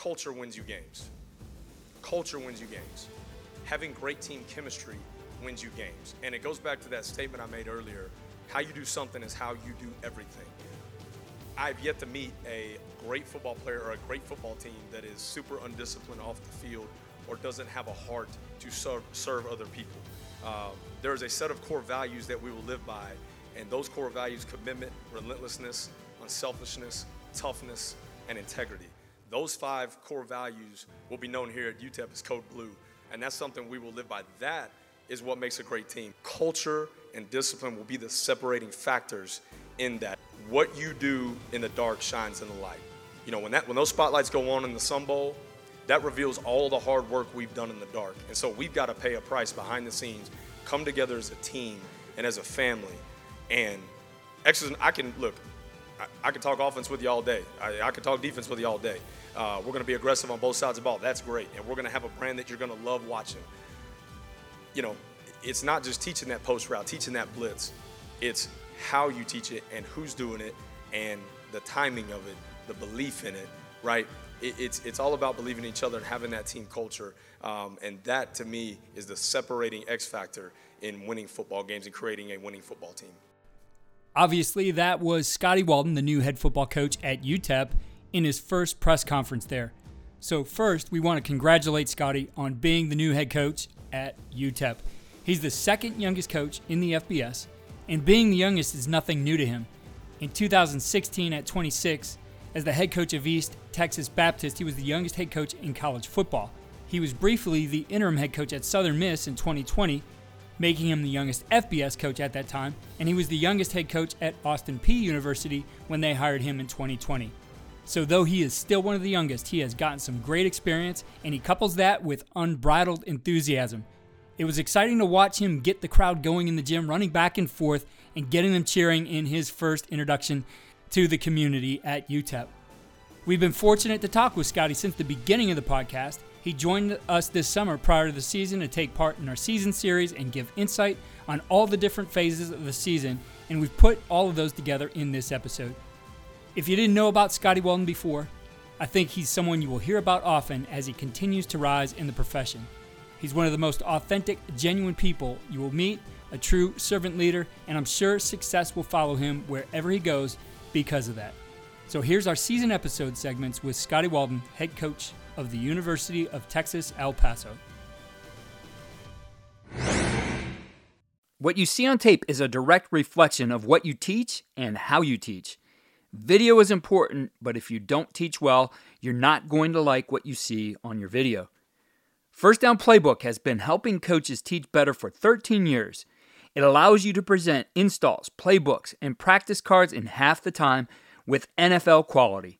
culture wins you games. Culture wins you games. Having great team chemistry wins you games. And it goes back to that statement I made earlier how you do something is how you do everything. I've yet to meet a great football player or a great football team that is super undisciplined off the field or doesn't have a heart to serve, serve other people. Um, there is a set of core values that we will live by, and those core values commitment, relentlessness, unselfishness, toughness, and integrity. Those five core values will be known here at UTEP as Code Blue, and that's something we will live by. That is what makes a great team. Culture and discipline will be the separating factors in that. What you do in the dark shines in the light. You know, when that when those spotlights go on in the Sun Bowl, that reveals all the hard work we've done in the dark. And so we've got to pay a price behind the scenes, come together as a team and as a family. And X's, I can look, I, I can talk offense with you all day. I, I can talk defense with you all day. Uh, we're going to be aggressive on both sides of the ball. That's great. And we're going to have a brand that you're going to love watching. You know, it's not just teaching that post route, teaching that blitz. It's how you teach it and who's doing it and the timing of it, the belief in it, right? It, it's, it's all about believing in each other and having that team culture. Um, and that, to me, is the separating X factor in winning football games and creating a winning football team. Obviously, that was Scotty Walden, the new head football coach at UTEP, in his first press conference there. So, first, we want to congratulate Scotty on being the new head coach at UTEP. He's the second youngest coach in the FBS, and being the youngest is nothing new to him. In 2016, at 26, as the head coach of East Texas Baptist, he was the youngest head coach in college football. He was briefly the interim head coach at Southern Miss in 2020, making him the youngest FBS coach at that time, and he was the youngest head coach at Austin Peay University when they hired him in 2020. So, though he is still one of the youngest, he has gotten some great experience, and he couples that with unbridled enthusiasm. It was exciting to watch him get the crowd going in the gym, running back and forth, and getting them cheering in his first introduction to the community at UTEP. We've been fortunate to talk with Scotty since the beginning of the podcast. He joined us this summer prior to the season to take part in our season series and give insight on all the different phases of the season, and we've put all of those together in this episode. If you didn't know about Scotty Walden before, I think he's someone you will hear about often as he continues to rise in the profession. He's one of the most authentic, genuine people you will meet, a true servant leader, and I'm sure success will follow him wherever he goes because of that. So here's our season episode segments with Scotty Walden, head coach of the University of Texas El Paso. What you see on tape is a direct reflection of what you teach and how you teach. Video is important, but if you don't teach well, you're not going to like what you see on your video. First Down Playbook has been helping coaches teach better for 13 years. It allows you to present installs, playbooks, and practice cards in half the time with NFL quality.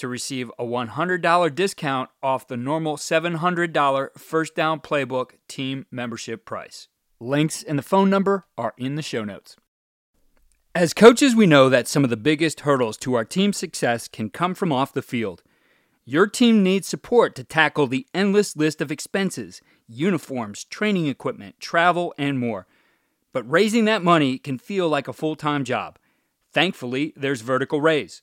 to receive a $100 discount off the normal $700 First Down Playbook team membership price. Links and the phone number are in the show notes. As coaches, we know that some of the biggest hurdles to our team's success can come from off the field. Your team needs support to tackle the endless list of expenses uniforms, training equipment, travel, and more. But raising that money can feel like a full time job. Thankfully, there's Vertical Raise.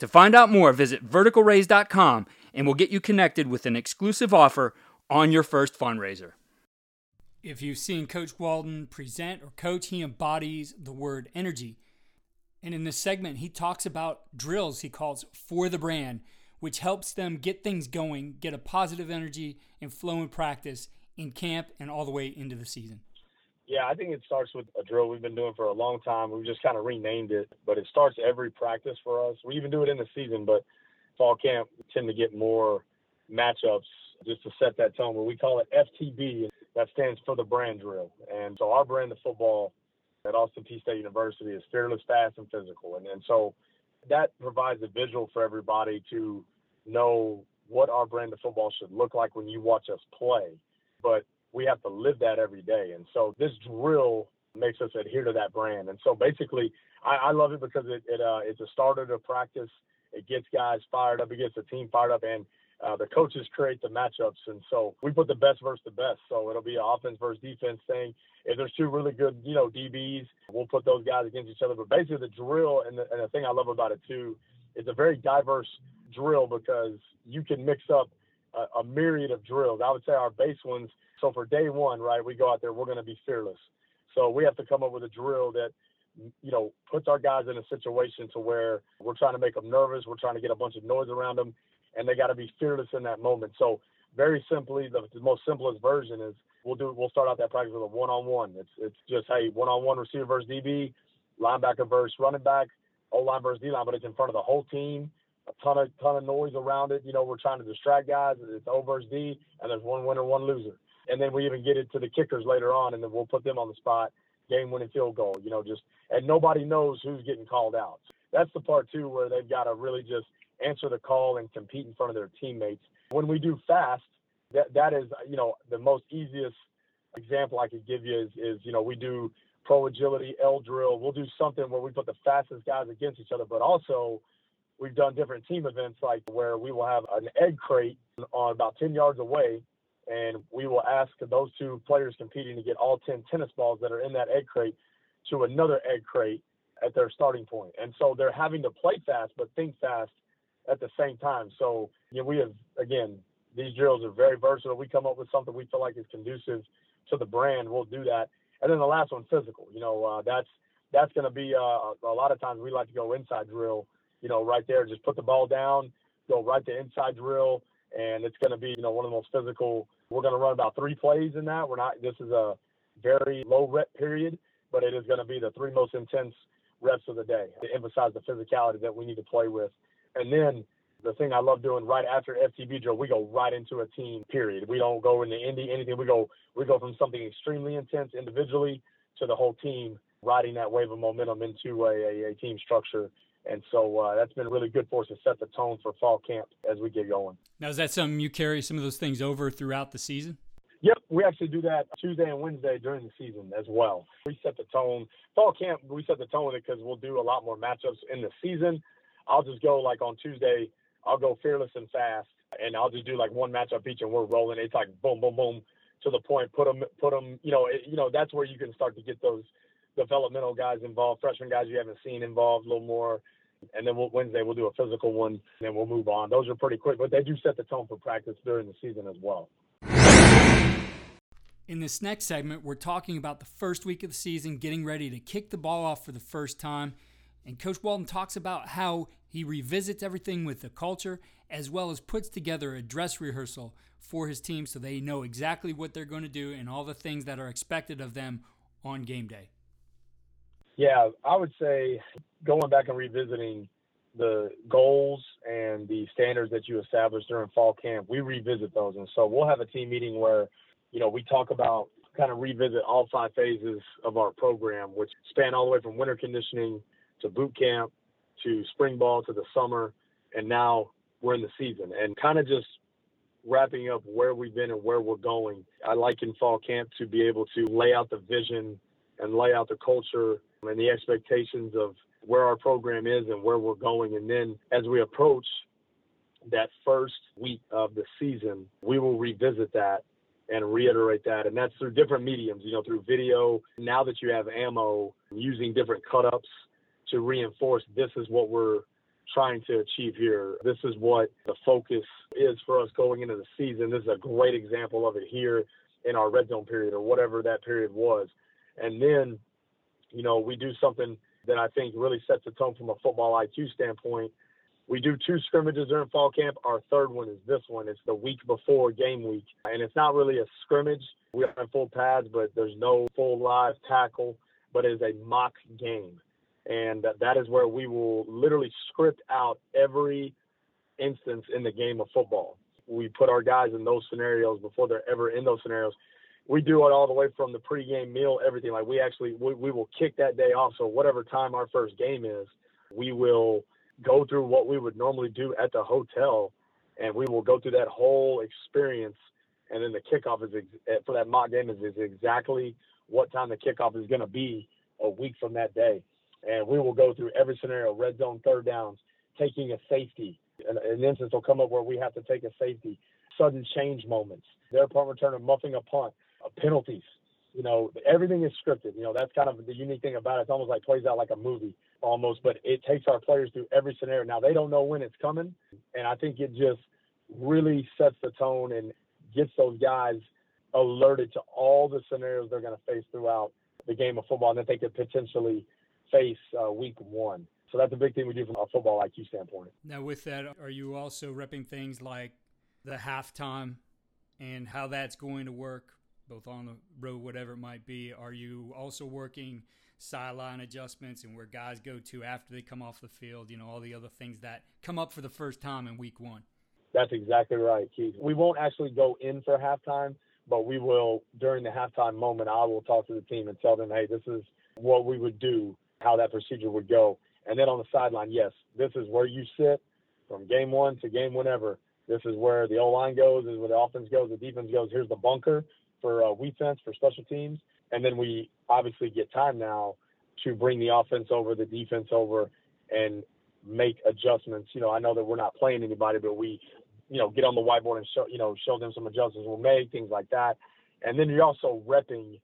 To find out more, visit verticalraise.com and we'll get you connected with an exclusive offer on your first fundraiser. If you've seen Coach Walden present or coach, he embodies the word energy. And in this segment, he talks about drills he calls for the brand, which helps them get things going, get a positive energy and flow in practice in camp and all the way into the season? Yeah, I think it starts with a drill we've been doing for a long time. We've just kind of renamed it, but it starts every practice for us. We even do it in the season, but fall camp we tend to get more matchups just to set that tone. But we call it FTB. That stands for the brand drill. And so our brand of football at Austin Peay State University is fearless, fast, and physical. And, and so that provides a visual for everybody to know what our brand of football should look like when you watch us play. But we have to live that every day. And so this drill makes us adhere to that brand. And so basically, I, I love it because it, it uh, it's a starter to practice. It gets guys fired up. It gets the team fired up, and uh, the coaches create the matchups. And so we put the best versus the best. So it'll be an offense versus defense thing. If there's two really good, you know, DBs, we'll put those guys against each other. But basically, the drill and the, and the thing I love about it too is a very diverse drill because you can mix up a, a myriad of drills. I would say our base ones. So for day one, right, we go out there, we're going to be fearless. So we have to come up with a drill that you know, puts our guys in a situation to where we're trying to make them nervous, we're trying to get a bunch of noise around them, and they got to be fearless in that moment. So very simply, the, the, most simplest version is we'll do we'll start out that practice with a one-on-one. It's it's just hey one-on-one receiver versus DB, linebacker versus running back, O line versus D line, but it's in front of the whole team. A ton of ton of noise around it. You know, we're trying to distract guys. It's O versus D, and there's one winner, one loser. And then we even get it to the kickers later on, and then we'll put them on the spot, game winning field goal. You know, just and nobody knows who's getting called out. That's the part too where they've got to really just answer the call and compete in front of their teammates. When we do fast, that that is you know the most easiest example I could give you is is you know we do pro agility L drill. We'll do something where we put the fastest guys against each other, but also we've done different team events like where we will have an egg crate on about 10 yards away and we will ask those two players competing to get all 10 tennis balls that are in that egg crate to another egg crate at their starting point. And so they're having to play fast but think fast at the same time. So, you know, we have, again, these drills are very versatile. We come up with something we feel like is conducive to the brand, we'll do that. And then the last one, physical. You know, uh, that's that's going to be uh, a lot of times we like to go inside drill. You know, right there, just put the ball down, go right to inside drill, and it's going to be you know one of the most physical. We're going to run about three plays in that. We're not. This is a very low rep period, but it is going to be the three most intense reps of the day to emphasize the physicality that we need to play with. And then the thing I love doing right after FTB drill, we go right into a team period. We don't go into indie anything. We go we go from something extremely intense individually to the whole team riding that wave of momentum into a, a, a team structure. And so uh, that's been really good for us to set the tone for fall camp as we get going. Now, is that something you carry some of those things over throughout the season? Yep, we actually do that Tuesday and Wednesday during the season as well. We set the tone. Fall camp, we set the tone with it because we'll do a lot more matchups in the season. I'll just go like on Tuesday, I'll go fearless and fast, and I'll just do like one matchup each, and we're rolling. It's like boom, boom, boom to the point. Put them, put them. You know, it, you know that's where you can start to get those developmental guys involved, freshman guys you haven't seen involved a little more. And then we'll, Wednesday we'll do a physical one, and then we'll move on. Those are pretty quick, but they do set the tone for practice during the season as well. In this next segment, we're talking about the first week of the season, getting ready to kick the ball off for the first time. And Coach Walden talks about how he revisits everything with the culture as well as puts together a dress rehearsal for his team so they know exactly what they're going to do and all the things that are expected of them on game day. Yeah, I would say going back and revisiting the goals and the standards that you established during fall camp, we revisit those. And so we'll have a team meeting where, you know, we talk about kind of revisit all five phases of our program, which span all the way from winter conditioning to boot camp to spring ball to the summer, and now we're in the season and kind of just wrapping up where we've been and where we're going. I like in fall camp to be able to lay out the vision and lay out the culture and the expectations of where our program is and where we're going. And then as we approach that first week of the season, we will revisit that and reiterate that. And that's through different mediums, you know, through video. Now that you have ammo, using different cut ups to reinforce this is what we're trying to achieve here. This is what the focus is for us going into the season. This is a great example of it here in our red zone period or whatever that period was. And then, you know, we do something that I think really sets the tone from a football IQ standpoint. We do two scrimmages during fall camp. Our third one is this one. It's the week before game week. And it's not really a scrimmage. We are in full pads, but there's no full live tackle, but it is a mock game. And that is where we will literally script out every instance in the game of football. We put our guys in those scenarios before they're ever in those scenarios. We do it all the way from the pregame meal, everything. Like we actually, we, we will kick that day off. So whatever time our first game is, we will go through what we would normally do at the hotel, and we will go through that whole experience. And then the kickoff is ex- eh, for that mock game is, is exactly what time the kickoff is going to be a week from that day. And we will go through every scenario: red zone, third downs, taking a safety. An, an instance will come up where we have to take a safety, sudden change moments, their punt returner muffing a punt, penalties. You know, everything is scripted. You know, that's kind of the unique thing about it. It's almost like plays out like a movie almost, but it takes our players through every scenario. Now they don't know when it's coming, and I think it just really sets the tone and gets those guys alerted to all the scenarios they're going to face throughout the game of football and that they could potentially face uh, week one. So that's a big thing we do from a football IQ standpoint. Now, with that, are you also repping things like the halftime and how that's going to work, both on the road, whatever it might be? Are you also working sideline adjustments and where guys go to after they come off the field? You know, all the other things that come up for the first time in week one. That's exactly right, Keith. We won't actually go in for halftime, but we will, during the halftime moment, I will talk to the team and tell them, hey, this is what we would do, how that procedure would go. And then on the sideline, yes, this is where you sit from game one to game whenever. This is where the O line goes, this is where the offense goes, the defense goes. Here's the bunker for uh, defense for special teams, and then we obviously get time now to bring the offense over, the defense over, and make adjustments. You know, I know that we're not playing anybody, but we, you know, get on the whiteboard and show, you know, show them some adjustments we'll make, things like that. And then you're also repping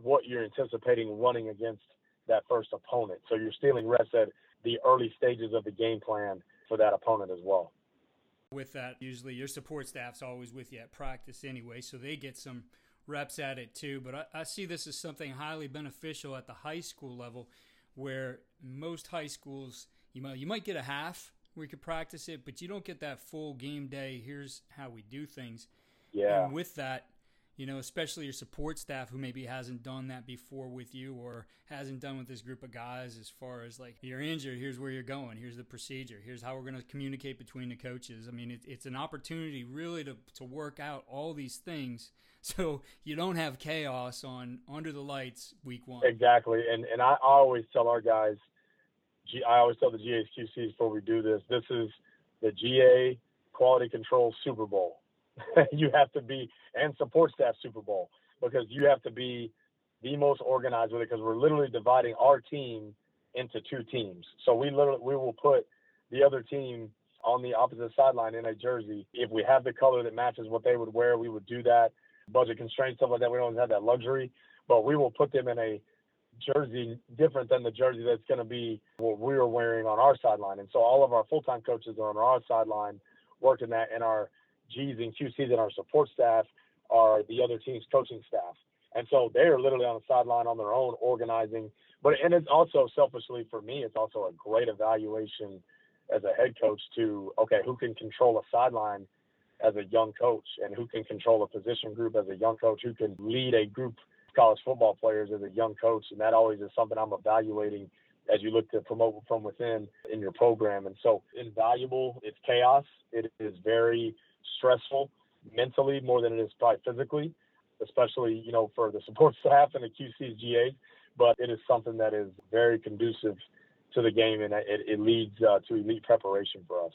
what you're anticipating running against that first opponent. So you're stealing reps at the early stages of the game plan for that opponent as well. With that, usually your support staff's always with you at practice anyway, so they get some reps at it too. But I, I see this as something highly beneficial at the high school level, where most high schools you might you might get a half where you could practice it, but you don't get that full game day. Here's how we do things. Yeah. And with that, you know, especially your support staff who maybe hasn't done that before with you or hasn't done with this group of guys as far as like you're injured, here's where you're going, here's the procedure, here's how we're going to communicate between the coaches. I mean, it, it's an opportunity really to, to work out all these things so you don't have chaos on under the lights week one. Exactly. And, and I always tell our guys, I always tell the GA's QCs before we do this, this is the GA quality control Super Bowl. you have to be and support staff Super Bowl because you have to be the most organized with it because we're literally dividing our team into two teams. So we literally we will put the other team on the opposite sideline in a jersey. If we have the color that matches what they would wear, we would do that. Budget constraints, stuff like that. We don't have that luxury, but we will put them in a jersey different than the jersey that's going to be what we are wearing on our sideline. And so all of our full-time coaches are on our sideline working that, and our G's and QCs and our support staff are the other team's coaching staff. And so they are literally on the sideline on their own organizing. But and it's also selfishly for me, it's also a great evaluation as a head coach to okay, who can control a sideline as a young coach and who can control a position group as a young coach, who can lead a group of college football players as a young coach. And that always is something I'm evaluating as you look to promote from within in your program. And so invaluable, it's chaos. It is very stressful mentally more than it is probably physically, especially, you know, for the support staff and the QC's GAs. But it is something that is very conducive to the game and it, it leads uh, to elite preparation for us.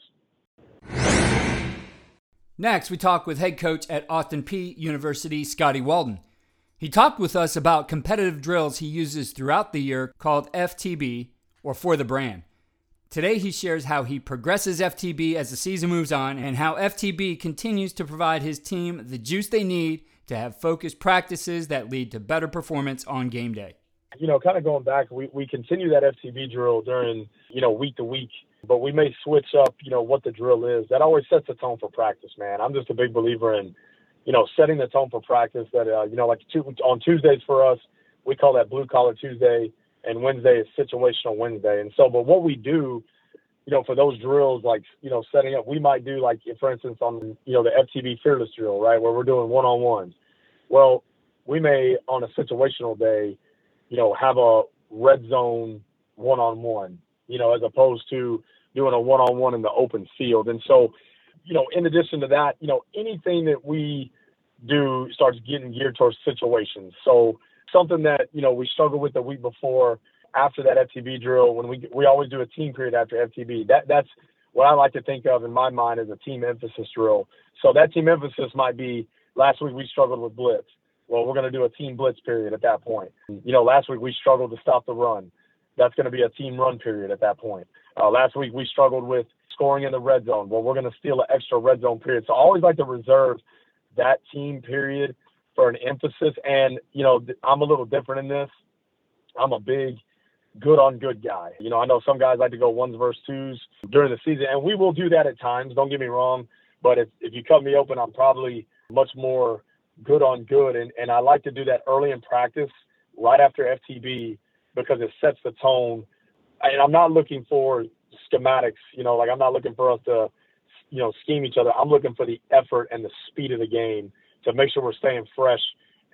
Next, we talk with head coach at Austin Peay University, Scotty Walden. He talked with us about competitive drills he uses throughout the year called FTB or for the brand. Today, he shares how he progresses FTB as the season moves on and how FTB continues to provide his team the juice they need to have focused practices that lead to better performance on game day. You know, kind of going back, we, we continue that FTB drill during, you know, week to week, but we may switch up, you know, what the drill is. That always sets the tone for practice, man. I'm just a big believer in, you know, setting the tone for practice that, uh, you know, like two, on Tuesdays for us, we call that blue collar Tuesday and Wednesday is situational Wednesday. And so, but what we do you know, for those drills, like, you know, setting up, we might do like, for instance, on, you know, the FTB fearless drill, right, where we're doing one on ones. Well, we may on a situational day, you know, have a red zone one on one, you know, as opposed to doing a one on one in the open field. And so, you know, in addition to that, you know, anything that we do starts getting geared towards situations. So something that, you know, we struggled with the week before after that FTB drill, when we we always do a team period after FTB. That that's what I like to think of in my mind as a team emphasis drill. So that team emphasis might be last week we struggled with blitz. Well, we're going to do a team blitz period at that point. You know, last week we struggled to stop the run. That's going to be a team run period at that point. Uh, last week we struggled with scoring in the red zone. Well, we're going to steal an extra red zone period. So I always like to reserve that team period for an emphasis. And, you know, I'm a little different in this. I'm a big good on good guy. You know, I know some guys like to go ones versus twos during the season, and we will do that at times. Don't get me wrong. But if, if you cut me open, I'm probably much more good on good. And, and I like to do that early in practice, right after FTB, because it sets the tone. And I'm not looking for schematics, you know, like I'm not looking for us to, you know, scheme each other. I'm looking for the effort and the speed of the game to make sure we're staying fresh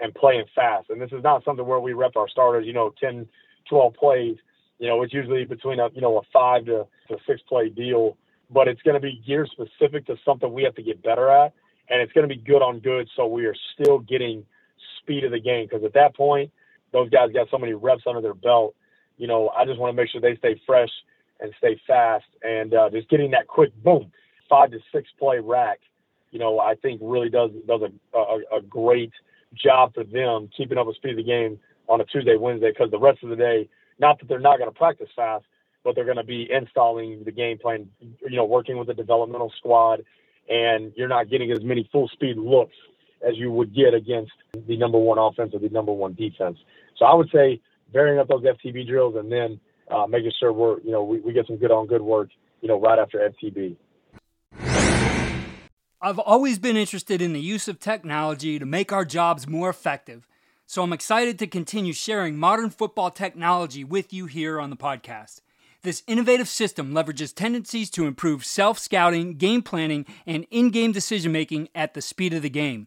and playing fast. And this is not something where we rep our starters, you know, 10, 12 plays. You know, it's usually between a, you know, a five to, to six play deal, but it's going to be gear specific to something we have to get better at. And it's going to be good on good. So we are still getting speed of the game. Cause at that point, those guys got so many reps under their belt. You know, I just want to make sure they stay fresh and stay fast and uh, just getting that quick boom, five to six play rack. You know, I think really does does a, a, a great job for them keeping up with speed of the game on a Tuesday, Wednesday, because the rest of the day, not that they're not going to practice fast, but they're going to be installing the game plan, you know, working with the developmental squad, and you're not getting as many full speed looks as you would get against the number one offense or the number one defense. So I would say varying up those FTB drills and then uh, making sure we're, you know, we, we get some good on good work, you know, right after FTB. I've always been interested in the use of technology to make our jobs more effective. So I'm excited to continue sharing modern football technology with you here on the podcast. This innovative system leverages tendencies to improve self scouting, game planning, and in game decision making at the speed of the game.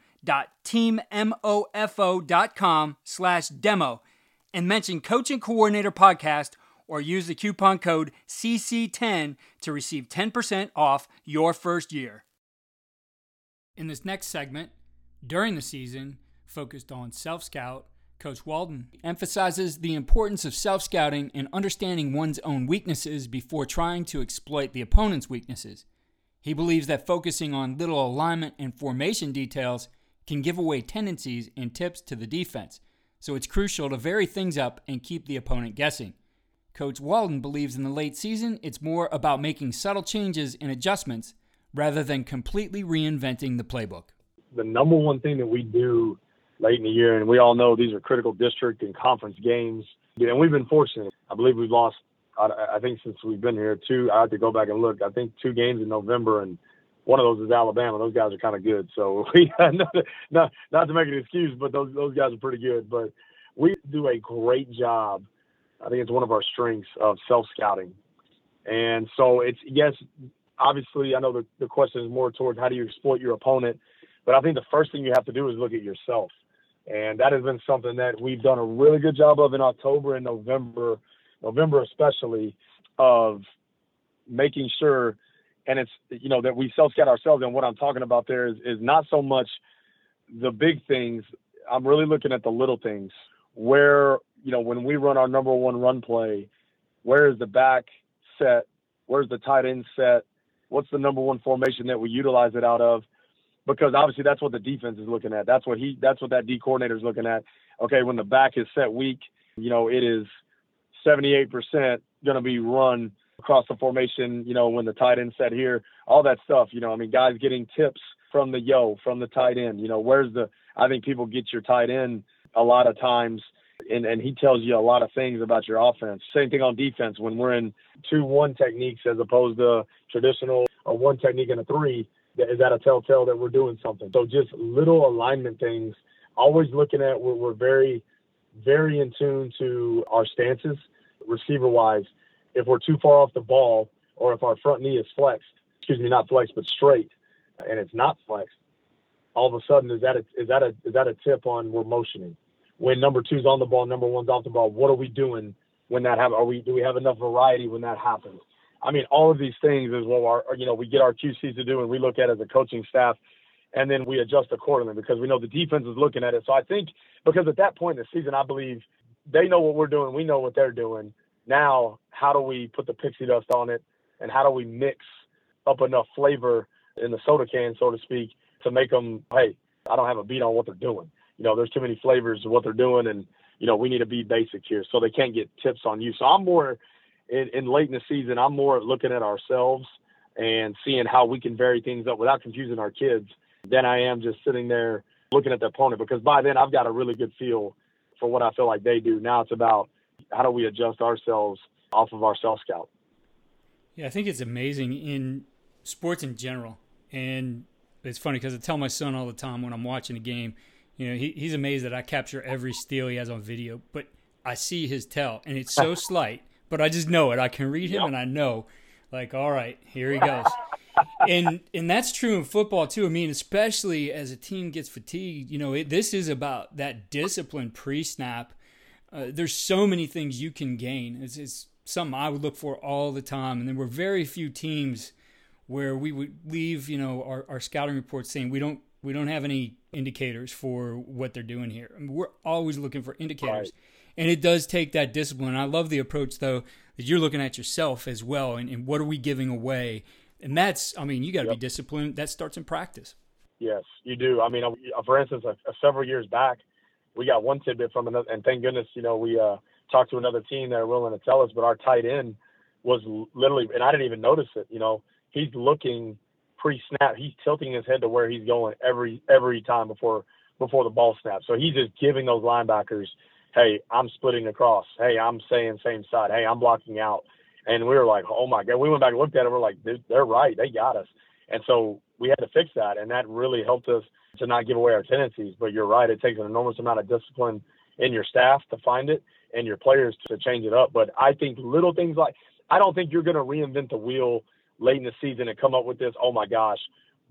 www.teammofo.com slash demo and mention Coach and Coordinator Podcast or use the coupon code CC10 to receive 10% off your first year. In this next segment, during the season, focused on self scout, Coach Walden emphasizes the importance of self scouting and understanding one's own weaknesses before trying to exploit the opponent's weaknesses. He believes that focusing on little alignment and formation details can give away tendencies and tips to the defense, so it's crucial to vary things up and keep the opponent guessing. Coach Walden believes in the late season it's more about making subtle changes and adjustments rather than completely reinventing the playbook. The number one thing that we do late in the year, and we all know these are critical district and conference games, and we've been fortunate. I believe we've lost, I think since we've been here, two, I have to go back and look, I think two games in November and one of those is Alabama. Those guys are kind of good. So we not, not not to make an excuse, but those those guys are pretty good. But we do a great job. I think it's one of our strengths of self scouting. And so it's yes, obviously I know the, the question is more towards how do you exploit your opponent, but I think the first thing you have to do is look at yourself. And that has been something that we've done a really good job of in October and November, November especially, of making sure and it's you know that we self scout ourselves. And what I'm talking about there is is not so much the big things. I'm really looking at the little things where you know when we run our number one run play, where is the back set? Where's the tight end set? What's the number one formation that we utilize it out of? Because obviously that's what the defense is looking at. That's what he that's what that D coordinator is looking at. Okay, when the back is set weak, you know, it is 78% going to be run across the formation, you know, when the tight end set here, all that stuff, you know, I mean, guys getting tips from the yo, from the tight end, you know, where's the, I think people get your tight end a lot of times and, and he tells you a lot of things about your offense. Same thing on defense when we're in two one techniques as opposed to traditional one technique and a three. Is that a telltale that we're doing something? So just little alignment things. Always looking at we're, we're very, very in tune to our stances, receiver wise. If we're too far off the ball, or if our front knee is flexed, excuse me, not flexed but straight, and it's not flexed, all of a sudden is that a, is that a is that a tip on we're motioning? when number two's on the ball, number one's off the ball. What are we doing when that happens? Are we do we have enough variety when that happens? I mean, all of these things is what our you know we get our QCs to do, and we look at as a coaching staff, and then we adjust accordingly because we know the defense is looking at it. So I think because at that point in the season, I believe they know what we're doing, we know what they're doing. Now, how do we put the pixie dust on it, and how do we mix up enough flavor in the soda can, so to speak, to make them, hey, I don't have a beat on what they're doing you know, there's too many flavors of what they're doing, and you know, we need to be basic here, so they can't get tips on you. So I'm more in, in late in the season. I'm more looking at ourselves and seeing how we can vary things up without confusing our kids than I am just sitting there looking at the opponent. Because by then I've got a really good feel for what I feel like they do. Now it's about how do we adjust ourselves off of our self scout. Yeah, I think it's amazing in sports in general, and it's funny because I tell my son all the time when I'm watching a game you know, he, he's amazed that I capture every steal he has on video, but I see his tell, and it's so slight, but I just know it. I can read him, yep. and I know, like, all right, here he goes. and and that's true in football too. I mean, especially as a team gets fatigued, you know, it, this is about that discipline pre-snap. Uh, there's so many things you can gain. It's, it's something I would look for all the time, and there were very few teams where we would leave, you know, our, our scouting reports saying we don't we don't have any indicators for what they're doing here. I mean, we're always looking for indicators. Right. And it does take that discipline. I love the approach, though, that you're looking at yourself as well and, and what are we giving away? And that's, I mean, you got to yep. be disciplined. That starts in practice. Yes, you do. I mean, for instance, uh, several years back, we got one tidbit from another, and thank goodness, you know, we uh, talked to another team that are willing to tell us, but our tight end was literally, and I didn't even notice it, you know, he's looking – pre-snap, he's tilting his head to where he's going every every time before before the ball snaps. So he's just giving those linebackers, hey, I'm splitting across. Hey, I'm saying same side. Hey, I'm blocking out. And we were like, oh my god. We went back and looked at it. We're like, they're right. They got us. And so we had to fix that, and that really helped us to not give away our tendencies. But you're right. It takes an enormous amount of discipline in your staff to find it and your players to change it up. But I think little things like I don't think you're going to reinvent the wheel late in the season and come up with this, oh my gosh,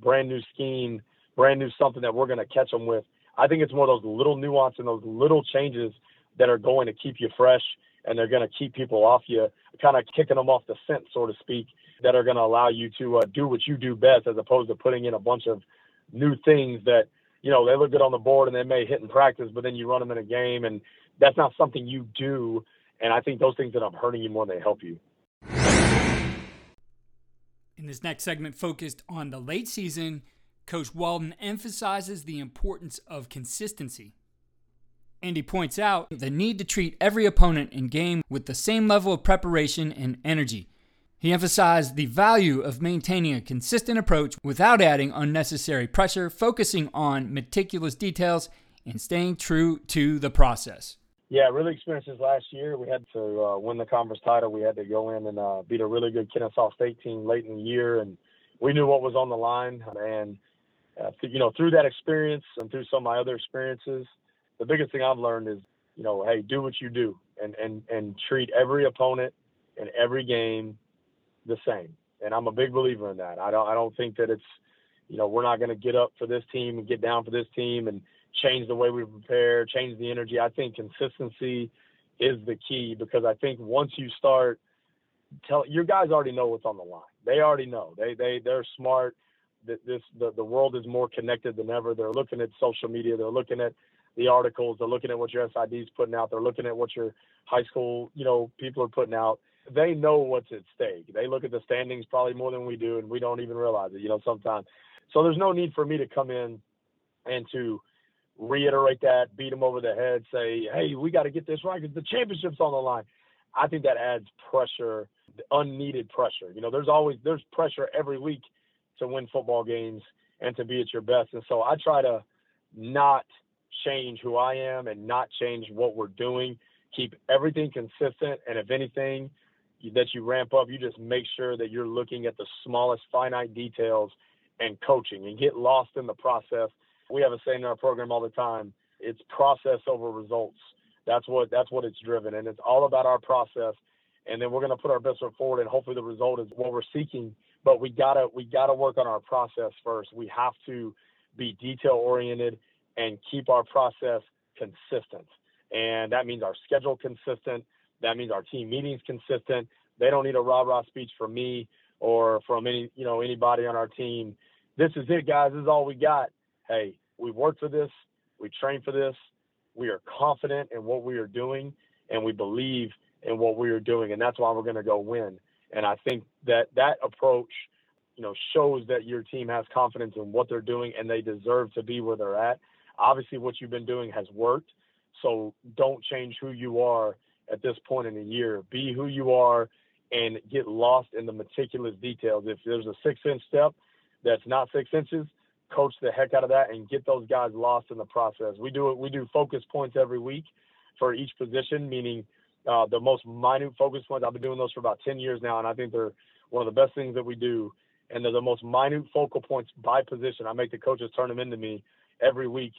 brand new scheme, brand new something that we're going to catch them with. I think it's more those little nuance and those little changes that are going to keep you fresh and they're going to keep people off you, kind of kicking them off the scent, so to speak, that are going to allow you to uh, do what you do best as opposed to putting in a bunch of new things that, you know, they look good on the board and they may hit in practice, but then you run them in a game and that's not something you do. And I think those things end up hurting you more than they help you. In this next segment, focused on the late season, Coach Walden emphasizes the importance of consistency. And he points out the need to treat every opponent in game with the same level of preparation and energy. He emphasized the value of maintaining a consistent approach without adding unnecessary pressure, focusing on meticulous details, and staying true to the process. Yeah, really experienced this last year. We had to uh, win the conference title. We had to go in and uh, beat a really good Kennesaw State team late in the year, and we knew what was on the line. And uh, you know, through that experience and through some of my other experiences, the biggest thing I've learned is, you know, hey, do what you do, and and and treat every opponent and every game the same. And I'm a big believer in that. I don't I don't think that it's, you know, we're not going to get up for this team and get down for this team and change the way we prepare, change the energy. I think consistency is the key because I think once you start tell your guys already know what's on the line. They already know. They they they're smart. This the the world is more connected than ever. They're looking at social media. They're looking at the articles. They're looking at what your SID's putting out. They're looking at what your high school you know people are putting out. They know what's at stake. They look at the standings probably more than we do, and we don't even realize it. You know sometimes. So there's no need for me to come in and to reiterate that, beat them over the head, say, hey, we got to get this right because the championship's on the line. I think that adds pressure, unneeded pressure. You know, there's always there's pressure every week to win football games and to be at your best. And so I try to not change who I am and not change what we're doing. Keep everything consistent, and if anything that you ramp up, you just make sure that you're looking at the smallest finite details and coaching and get lost in the process. We have a saying in our program all the time: it's process over results. That's what that's what it's driven, and it's all about our process. And then we're going to put our best foot forward, and hopefully the result is what we're seeking. But we gotta we gotta work on our process first. We have to be detail oriented and keep our process consistent. And that means our schedule consistent. That means our team meetings consistent. They don't need a rah rah speech from me or from any you know anybody on our team. This is it, guys. This is all we got. Hey, we've worked for this. We trained for this. We are confident in what we are doing, and we believe in what we are doing, and that's why we're going to go win. And I think that that approach, you know, shows that your team has confidence in what they're doing, and they deserve to be where they're at. Obviously, what you've been doing has worked, so don't change who you are at this point in the year. Be who you are and get lost in the meticulous details. If there's a six inch step that's not six inches, coach the heck out of that and get those guys lost in the process. We do it. We do focus points every week for each position, meaning uh, the most minute focus points. I've been doing those for about 10 years now, and I think they're one of the best things that we do. And they're the most minute focal points by position. I make the coaches turn them into me every week,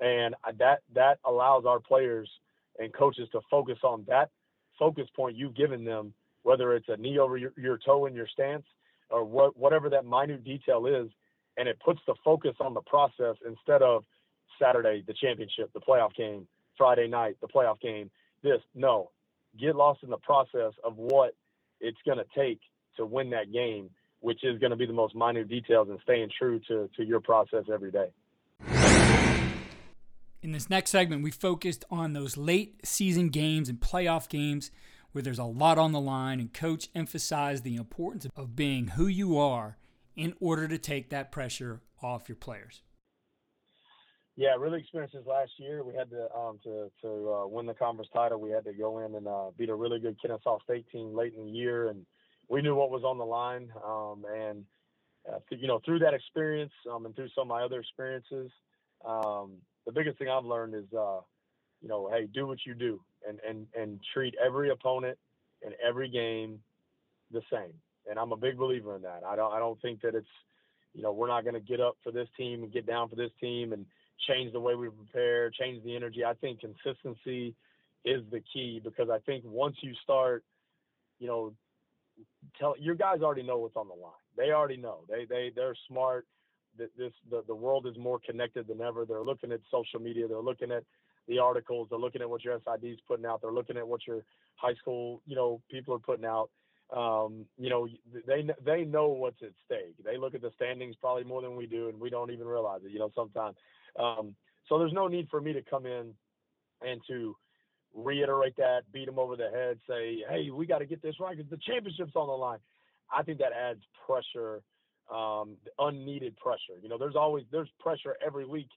and that that allows our players and coaches to focus on that focus point you've given them, whether it's a knee over your, your toe in your stance or what, whatever that minute detail is, and it puts the focus on the process instead of Saturday, the championship, the playoff game, Friday night, the playoff game. This no, get lost in the process of what it's going to take to win that game, which is going to be the most minute details and staying true to, to your process every day. In this next segment, we focused on those late season games and playoff games where there's a lot on the line, and coach emphasized the importance of being who you are in order to take that pressure off your players. Yeah, really experienced this last year. We had to um, to to uh, win the conference title. We had to go in and uh, beat a really good Kennesaw State team late in the year, and we knew what was on the line. Um, and uh, you know, through that experience um, and through some of my other experiences, um, the biggest thing I've learned is, uh, you know, hey, do what you do, and and and treat every opponent and every game the same. And I'm a big believer in that. I don't I don't think that it's, you know, we're not going to get up for this team and get down for this team and change the way we prepare, change the energy. I think consistency is the key because I think once you start, you know, tell your guys already know what's on the line. They already know. They they they're smart. This the the world is more connected than ever. They're looking at social media. They're looking at the articles. They're looking at what your SID is putting out. They're looking at what your high school you know people are putting out. Um, you know they they know what's at stake. They look at the standings probably more than we do, and we don't even realize it. You know sometimes. Um, so there's no need for me to come in and to reiterate that, beat them over the head, say, hey, we got to get this right because the championship's on the line. I think that adds pressure, um, unneeded pressure. You know, there's always there's pressure every week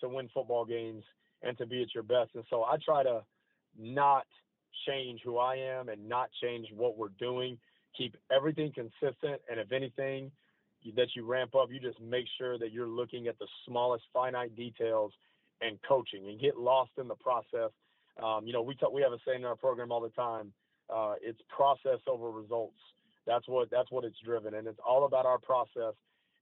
to win football games and to be at your best. And so I try to not change who I am and not change what we're doing. Keep everything consistent, and if anything, that you ramp up, you just make sure that you're looking at the smallest finite details and coaching and get lost in the process. Um, you know, we talk, we have a saying in our program all the time. Uh, it's process over results. That's what that's what it's driven, and it's all about our process.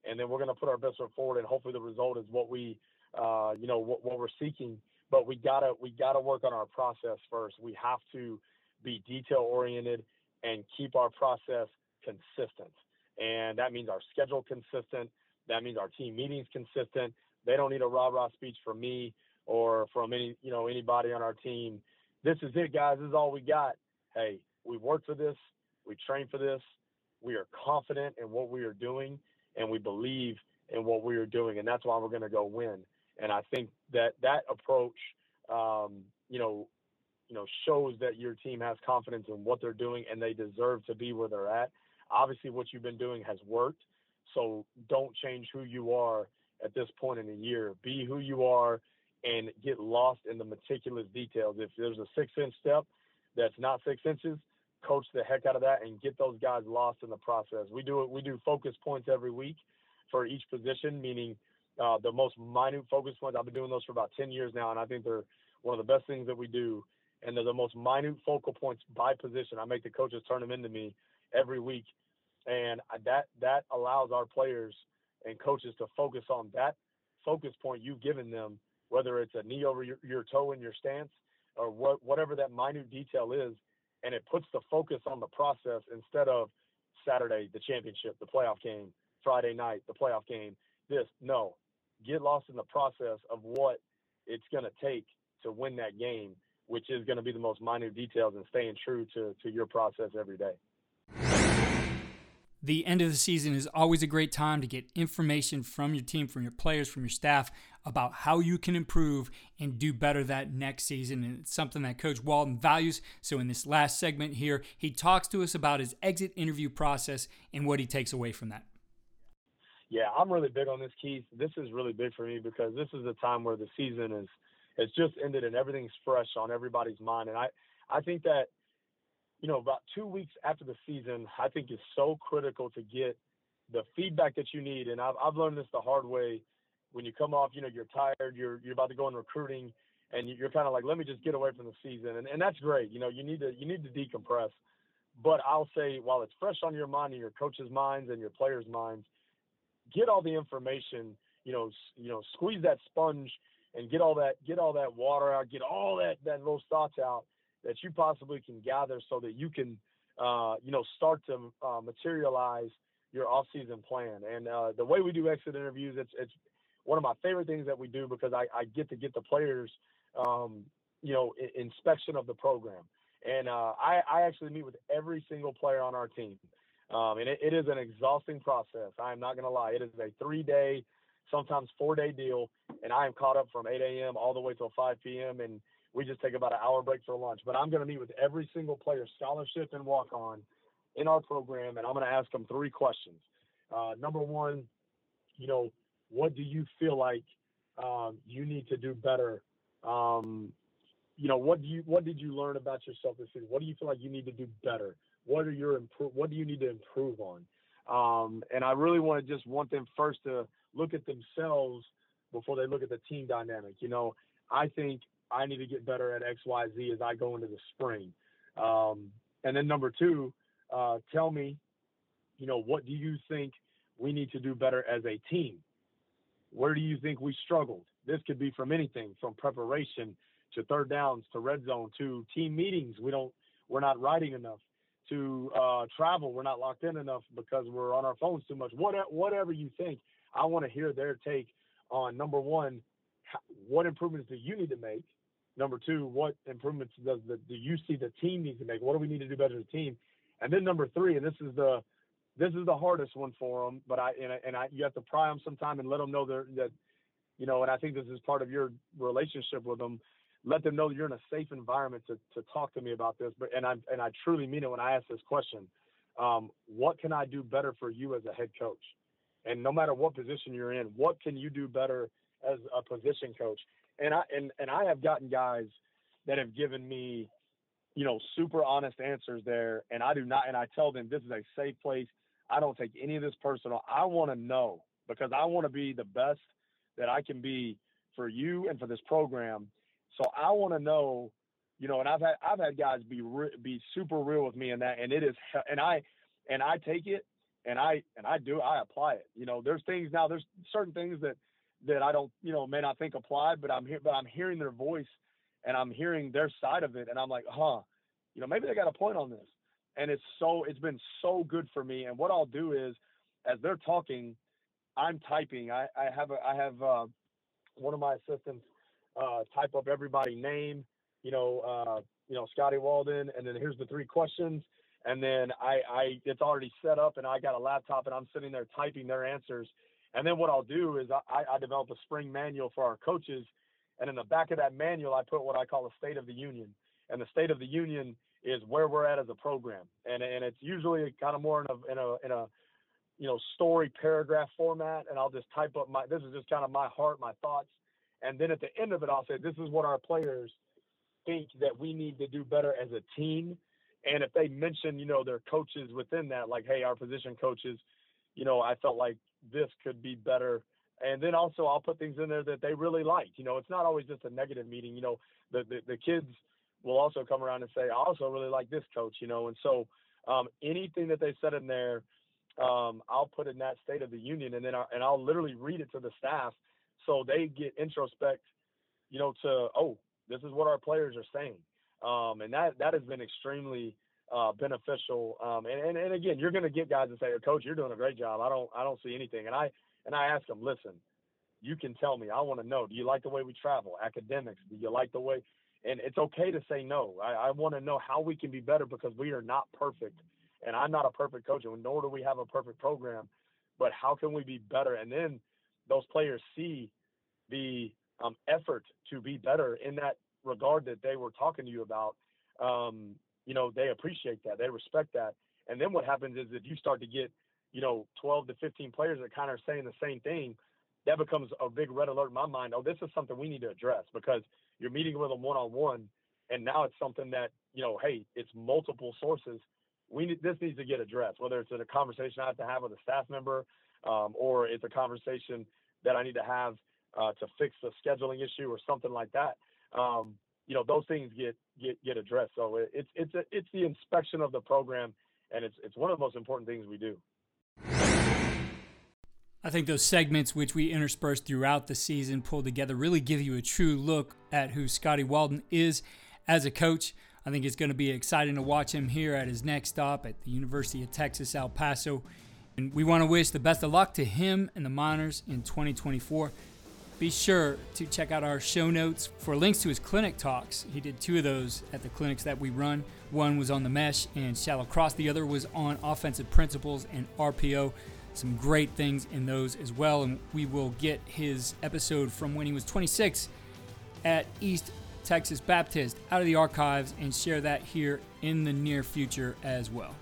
And then we're going to put our best foot forward, and hopefully the result is what we, uh, you know, what, what we're seeking. But we gotta we gotta work on our process first. We have to be detail oriented and keep our process consistent and that means our schedule consistent. That means our team meetings consistent. They don't need a rah rah speech from me or from any you know anybody on our team. This is it, guys. This is all we got. Hey, we've worked for this. We train for this. We are confident in what we are doing, and we believe in what we are doing, and that's why we're going to go win. And I think that that approach, um, you know, you know, shows that your team has confidence in what they're doing, and they deserve to be where they're at. Obviously, what you've been doing has worked. So don't change who you are at this point in the year. Be who you are and get lost in the meticulous details. If there's a six inch step that's not six inches, coach the heck out of that and get those guys lost in the process. We do it. We do focus points every week for each position, meaning uh, the most minute focus points. I've been doing those for about 10 years now, and I think they're one of the best things that we do. And they're the most minute focal points by position. I make the coaches turn them into me every week, and that that allows our players and coaches to focus on that focus point you've given them, whether it's a knee over your, your toe in your stance or what, whatever that minute detail is, and it puts the focus on the process instead of Saturday, the championship, the playoff game, Friday night, the playoff game. This no, get lost in the process of what it's going to take to win that game, which is going to be the most minute details and staying true to to your process every day. The end of the season is always a great time to get information from your team, from your players, from your staff about how you can improve and do better that next season. And it's something that Coach Walden values. So, in this last segment here, he talks to us about his exit interview process and what he takes away from that. Yeah, I'm really big on this, Keith. This is really big for me because this is a time where the season is has just ended and everything's fresh on everybody's mind. And I, I think that you know, about two weeks after the season, I think is so critical to get the feedback that you need. And I've, I've learned this the hard way. When you come off, you know, you're tired, you're you're about to go in recruiting, and you're kind of like, let me just get away from the season, and and that's great. You know, you need to you need to decompress. But I'll say, while it's fresh on your mind and your coaches' minds and your players' minds, get all the information. You know, you know, squeeze that sponge and get all that get all that water out, get all that that those thoughts out that you possibly can gather so that you can, uh, you know, start to uh, materialize your off-season plan. And uh, the way we do exit interviews, it's it's one of my favorite things that we do because I, I get to get the players, um, you know, I- inspection of the program. And uh, I, I actually meet with every single player on our team. Um, and it, it is an exhausting process. I am not going to lie. It is a three-day, sometimes four-day deal, and I am caught up from 8 a.m. all the way till 5 p.m. And we just take about an hour break for lunch. But I'm going to meet with every single player, scholarship and walk on, in our program, and I'm going to ask them three questions. Uh, number one, you know, what do you feel like um, you need to do better? Um, you know, what do you what did you learn about yourself this season? What do you feel like you need to do better? What are your improve? What do you need to improve on? Um, and I really want to just want them first to look at themselves before they look at the team dynamic. You know, I think I need to get better at X, Y, Z as I go into the spring. Um, and then number two, uh, tell me, you know, what do you think we need to do better as a team? Where do you think we struggled? This could be from anything from preparation to third downs to red zone to team meetings. We don't, we're not writing enough to uh, travel. We're not locked in enough because we're on our phones too much. What, whatever you think, I want to hear their take on number one, what improvements do you need to make? Number two, what improvements does the do you see the team needs to make? What do we need to do better as a team? And then number three, and this is the this is the hardest one for them, but I and, I, and I you have to pry them sometime and let them know that you know, and I think this is part of your relationship with them. Let them know you're in a safe environment to to talk to me about this. But and I and I truly mean it when I ask this question. Um, what can I do better for you as a head coach? And no matter what position you're in, what can you do better as a position coach? And I and and I have gotten guys that have given me, you know, super honest answers there, and I do not, and I tell them this is a safe place. I don't take any of this personal. I want to know because I want to be the best that I can be for you and for this program. So I want to know, you know, and I've had I've had guys be re- be super real with me in that, and it is, and I and I take it and I and I do I apply it. You know, there's things now. There's certain things that that I don't, you know, may not think applied, but I'm here, but I'm hearing their voice and I'm hearing their side of it. And I'm like, huh, you know, maybe they got a point on this. And it's so, it's been so good for me. And what I'll do is as they're talking, I'm typing, I, I have, a, I have, uh, one of my assistants, uh, type up everybody's name, you know, uh, you know, Scotty Walden. And then here's the three questions. And then I, I, it's already set up and I got a laptop and I'm sitting there typing their answers and then what I'll do is I, I develop a spring manual for our coaches. And in the back of that manual, I put what I call a state of the union. And the state of the union is where we're at as a program. And, and it's usually kind of more in a, in a, in a, you know, story paragraph format. And I'll just type up my, this is just kind of my heart, my thoughts. And then at the end of it, I'll say, this is what our players think that we need to do better as a team. And if they mention, you know, their coaches within that, like, hey, our position coaches, you know, I felt like this could be better. And then also I'll put things in there that they really liked. You know, it's not always just a negative meeting. You know, the the, the kids will also come around and say, I also really like this coach, you know. And so um, anything that they said in there, um, I'll put in that State of the Union, and then I, and I'll literally read it to the staff so they get introspect, you know, to oh, this is what our players are saying, um, and that that has been extremely uh, beneficial. Um, and, and and again, you're going to get guys that say, "Coach, you're doing a great job. I don't I don't see anything." And I and I ask them, "Listen, you can tell me. I want to know. Do you like the way we travel? Academics? Do you like the way?" And it's okay to say no. I, I want to know how we can be better because we are not perfect, and I'm not a perfect coach, and nor do we have a perfect program. But how can we be better? And then those players see the um, effort to be better in that regard that they were talking to you about. Um, you know, they appreciate that, they respect that. And then what happens is if you start to get, you know, 12 to 15 players that kind of are saying the same thing, that becomes a big red alert in my mind. Oh, this is something we need to address because you're meeting with them one on one, and now it's something that you know, hey, it's multiple sources. We need, this needs to get addressed, whether it's a conversation I have to have with a staff member, um, or it's a conversation that I need to have uh, to fix a scheduling issue or something like that. Um, you know, those things get get get addressed. So it's it's a, it's the inspection of the program, and it's it's one of the most important things we do. I think those segments which we interspersed throughout the season pulled together really give you a true look at who Scotty Walden is as a coach. I think it's going to be exciting to watch him here at his next stop at the University of Texas El Paso. And we want to wish the best of luck to him and the Miners in 2024. Be sure to check out our show notes for links to his clinic talks. He did two of those at the clinics that we run. One was on the mesh and shallow cross, the other was on offensive principles and RPO some great things in those as well. And we will get his episode from when he was 26 at East Texas Baptist out of the archives and share that here in the near future as well.